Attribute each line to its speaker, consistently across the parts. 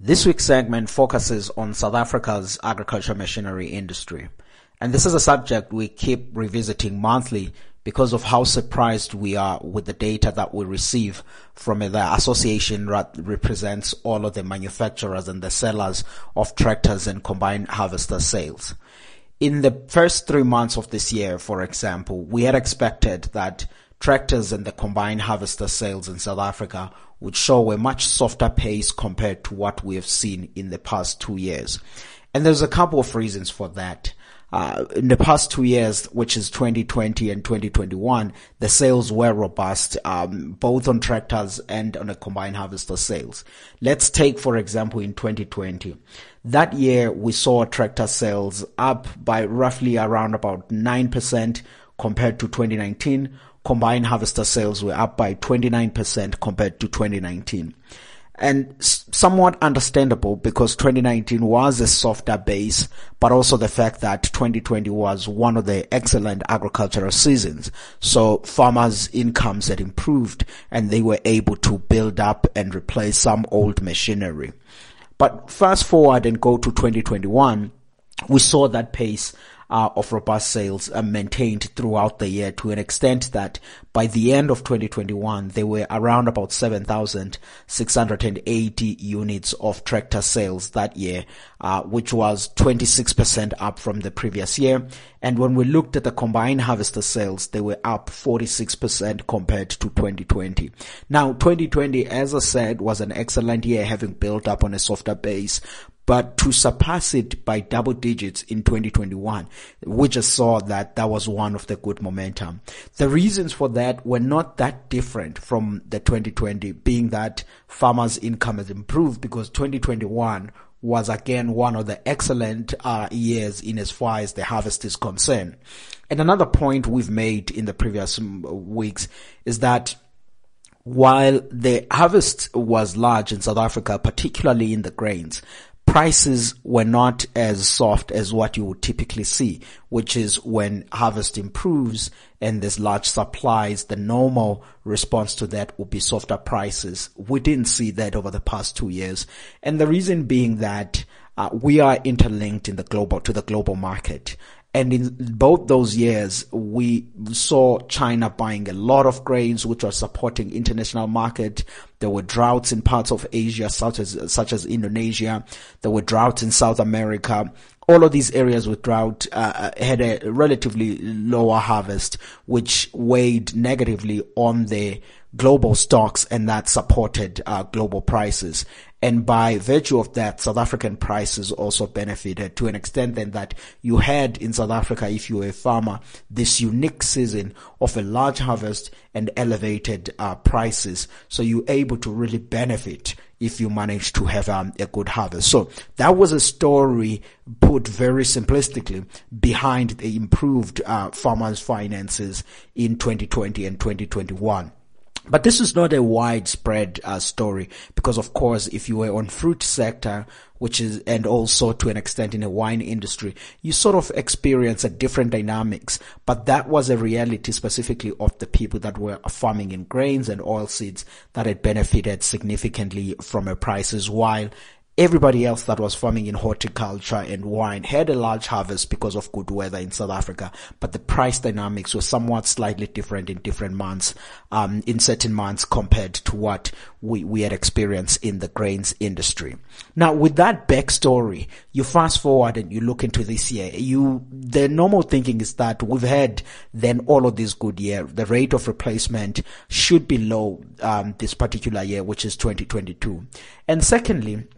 Speaker 1: This week's segment focuses on South Africa's agriculture machinery industry. And this is a subject we keep revisiting monthly because of how surprised we are with the data that we receive from the association that represents all of the manufacturers and the sellers of tractors and combine harvester sales. In the first three months of this year, for example, we had expected that tractors and the combine harvester sales in South Africa would show a much softer pace compared to what we have seen in the past two years. And there's a couple of reasons for that. Uh, in the past two years, which is 2020 and 2021, the sales were robust, um, both on tractors and on a combine harvester sales. Let's take, for example, in 2020. That year, we saw tractor sales up by roughly around about 9% compared to 2019. Combine harvester sales were up by 29% compared to 2019 and somewhat understandable because 2019 was a softer base, but also the fact that 2020 was one of the excellent agricultural seasons. So farmers' incomes had improved and they were able to build up and replace some old machinery. But fast forward and go to 2021, we saw that pace uh, of robust sales uh, maintained throughout the year to an extent that by the end of 2021, there were around about 7,680 units of tractor sales that year, uh, which was 26% up from the previous year. And when we looked at the combine harvester sales, they were up 46% compared to 2020. Now, 2020, as I said, was an excellent year having built up on a softer base, but to surpass it by double digits in 2021, we just saw that that was one of the good momentum. The reasons for that were not that different from the 2020, being that farmers' income has improved because 2021 was again one of the excellent uh, years in as far as the harvest is concerned. And another point we've made in the previous weeks is that while the harvest was large in South Africa, particularly in the grains, prices were not as soft as what you would typically see, which is when harvest improves and there's large supplies, the normal response to that would be softer prices. We didn't see that over the past two years. And the reason being that uh, we are interlinked in the global, to the global market. And in both those years, we saw China buying a lot of grains, which are supporting international market. There were droughts in parts of Asia, such as, such as Indonesia. There were droughts in South America. All of these areas with drought uh, uh had a relatively lower harvest, which weighed negatively on the global stocks and that supported uh, global prices. And by virtue of that, South African prices also benefited to an extent then that you had in South Africa, if you were a farmer, this unique season of a large harvest and elevated uh, prices. So you're able to really benefit if you manage to have um, a good harvest. So that was a story put very simplistically behind the improved uh, farmers' finances in 2020 and 2021. But this is not a widespread uh, story because, of course, if you were on fruit sector, which is, and also to an extent in the wine industry, you sort of experience a different dynamics. But that was a reality specifically of the people that were farming in grains and oil seeds that had benefited significantly from a prices while Everybody else that was farming in horticulture and wine had a large harvest because of good weather in South Africa, but the price dynamics were somewhat slightly different in different months, um, in certain months compared to what we, we had experienced in the grains industry. Now, with that backstory, you fast forward and you look into this year, you, the normal thinking is that we've had then all of this good year. The rate of replacement should be low, um, this particular year, which is 2022. And secondly,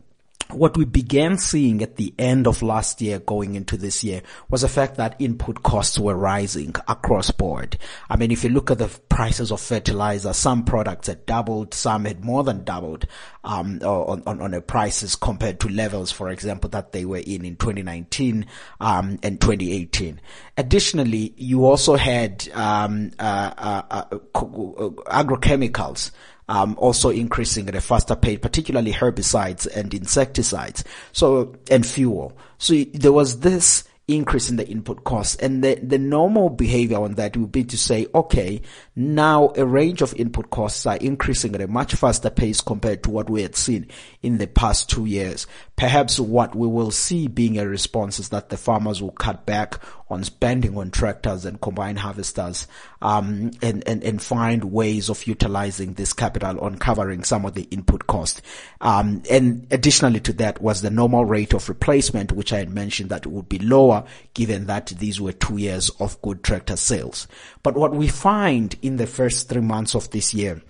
Speaker 1: what we began seeing at the end of last year going into this year was the fact that input costs were rising across board. I mean, if you look at the prices of fertilizer, some products had doubled, some had more than doubled, um, on, on, on prices compared to levels, for example, that they were in in 2019, um, and 2018. Additionally, you also had, um, uh, uh, uh, agrochemicals, um, also increasing at a faster pace, particularly herbicides and insecticides. So, and fuel. So there was this increase in the input costs. And the, the normal behavior on that would be to say, okay, now a range of input costs are increasing at a much faster pace compared to what we had seen in the past two years. Perhaps what we will see being a response is that the farmers will cut back on spending on tractors and combine harvesters, um, and, and, and find ways of utilizing this capital on covering some of the input cost. Um, and additionally to that was the normal rate of replacement, which I had mentioned that would be lower given that these were two years of good tractor sales. But what we find in the first three months of this year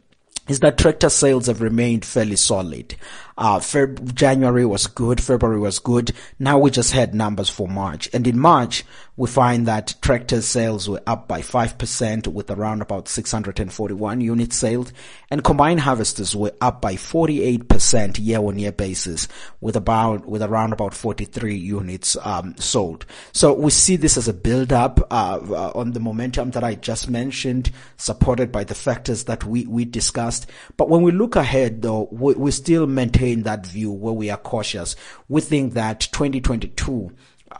Speaker 1: is that tractor sales have remained fairly solid. Uh, Feb- January was good, February was good. Now we just had numbers for March. And in March, we find that tractor sales were up by 5% with around about 641 units sold. And combined harvesters were up by 48% year on year basis with about, with around about 43 units, um, sold. So we see this as a build up, uh, uh, on the momentum that I just mentioned, supported by the factors that we, we discussed. But when we look ahead though, we, we still maintain maintain that view where we are cautious. We think that 2022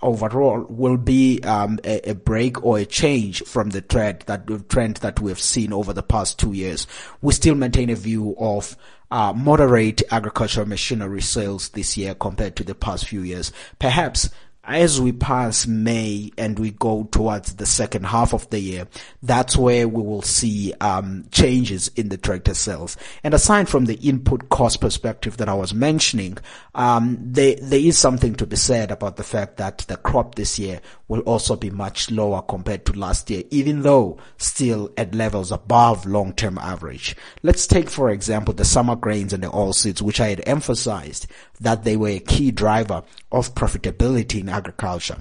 Speaker 1: overall will be um, a, a, break or a change from the trend that trend that we have seen over the past two years. We still maintain a view of uh, moderate agricultural machinery sales this year compared to the past few years. Perhaps as we pass May and we go towards the second half of the year, that's where we will see um, changes in the tractor sales. And aside from the input cost perspective that I was mentioning, um, there there is something to be said about the fact that the crop this year will also be much lower compared to last year, even though still at levels above long-term average. Let's take, for example, the summer grains and the oilseeds, which I had emphasized that they were a key driver of profitability agriculture.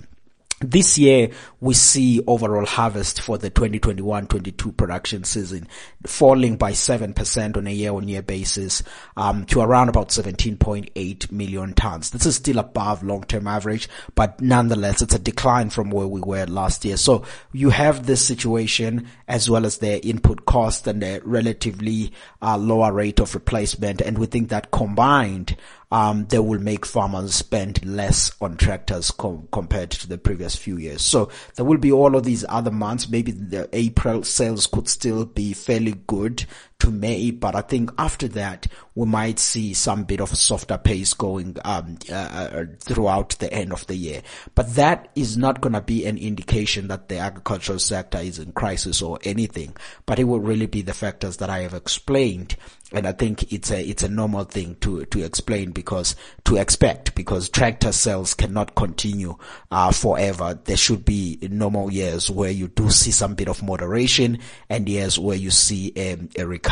Speaker 1: This year, we see overall harvest for the 2021-22 production season falling by 7% on a year-on-year basis um, to around about 17.8 million tons. This is still above long-term average, but nonetheless, it's a decline from where we were last year. So you have this situation as well as the input cost and the relatively uh, lower rate of replacement, and we think that combined um, they will make farmers spend less on tractors com- compared to the previous few years. So there will be all of these other months. Maybe the April sales could still be fairly good to May, but I think after that we might see some bit of a softer pace going um, uh, uh throughout the end of the year. But that is not going to be an indication that the agricultural sector is in crisis or anything. But it will really be the factors that I have explained and I think it's a it's a normal thing to to explain because to expect because tractor sales cannot continue uh, forever. There should be normal years where you do see some bit of moderation and years where you see a, a recovery.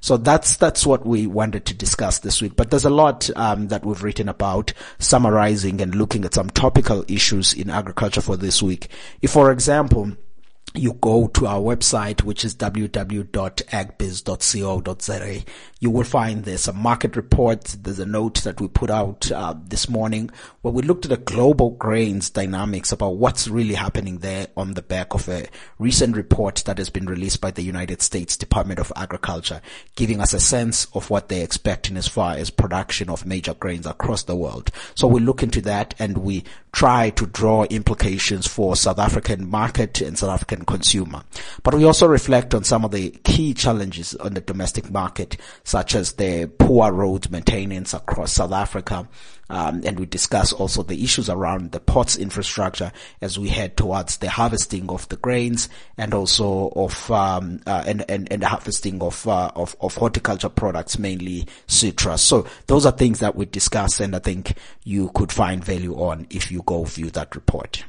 Speaker 1: So that's that's what we wanted to discuss this week. But there's a lot um, that we've written about summarizing and looking at some topical issues in agriculture for this week. If, for example you go to our website, which is www.agbiz.co.za. You will find there's a market report. There's a note that we put out uh, this morning where we looked at the global grains dynamics about what's really happening there on the back of a recent report that has been released by the United States Department of Agriculture, giving us a sense of what they're expecting as far as production of major grains across the world. So we look into that and we try to draw implications for South African market and South African consumer. But we also reflect on some of the key challenges on the domestic market, such as the poor road maintenance across South Africa, um, and we discuss also the issues around the ports infrastructure as we head towards the harvesting of the grains and also of um, uh, and, and and the harvesting of, uh, of of horticulture products, mainly citrus. So those are things that we discuss, and I think you could find value on if you go view that report.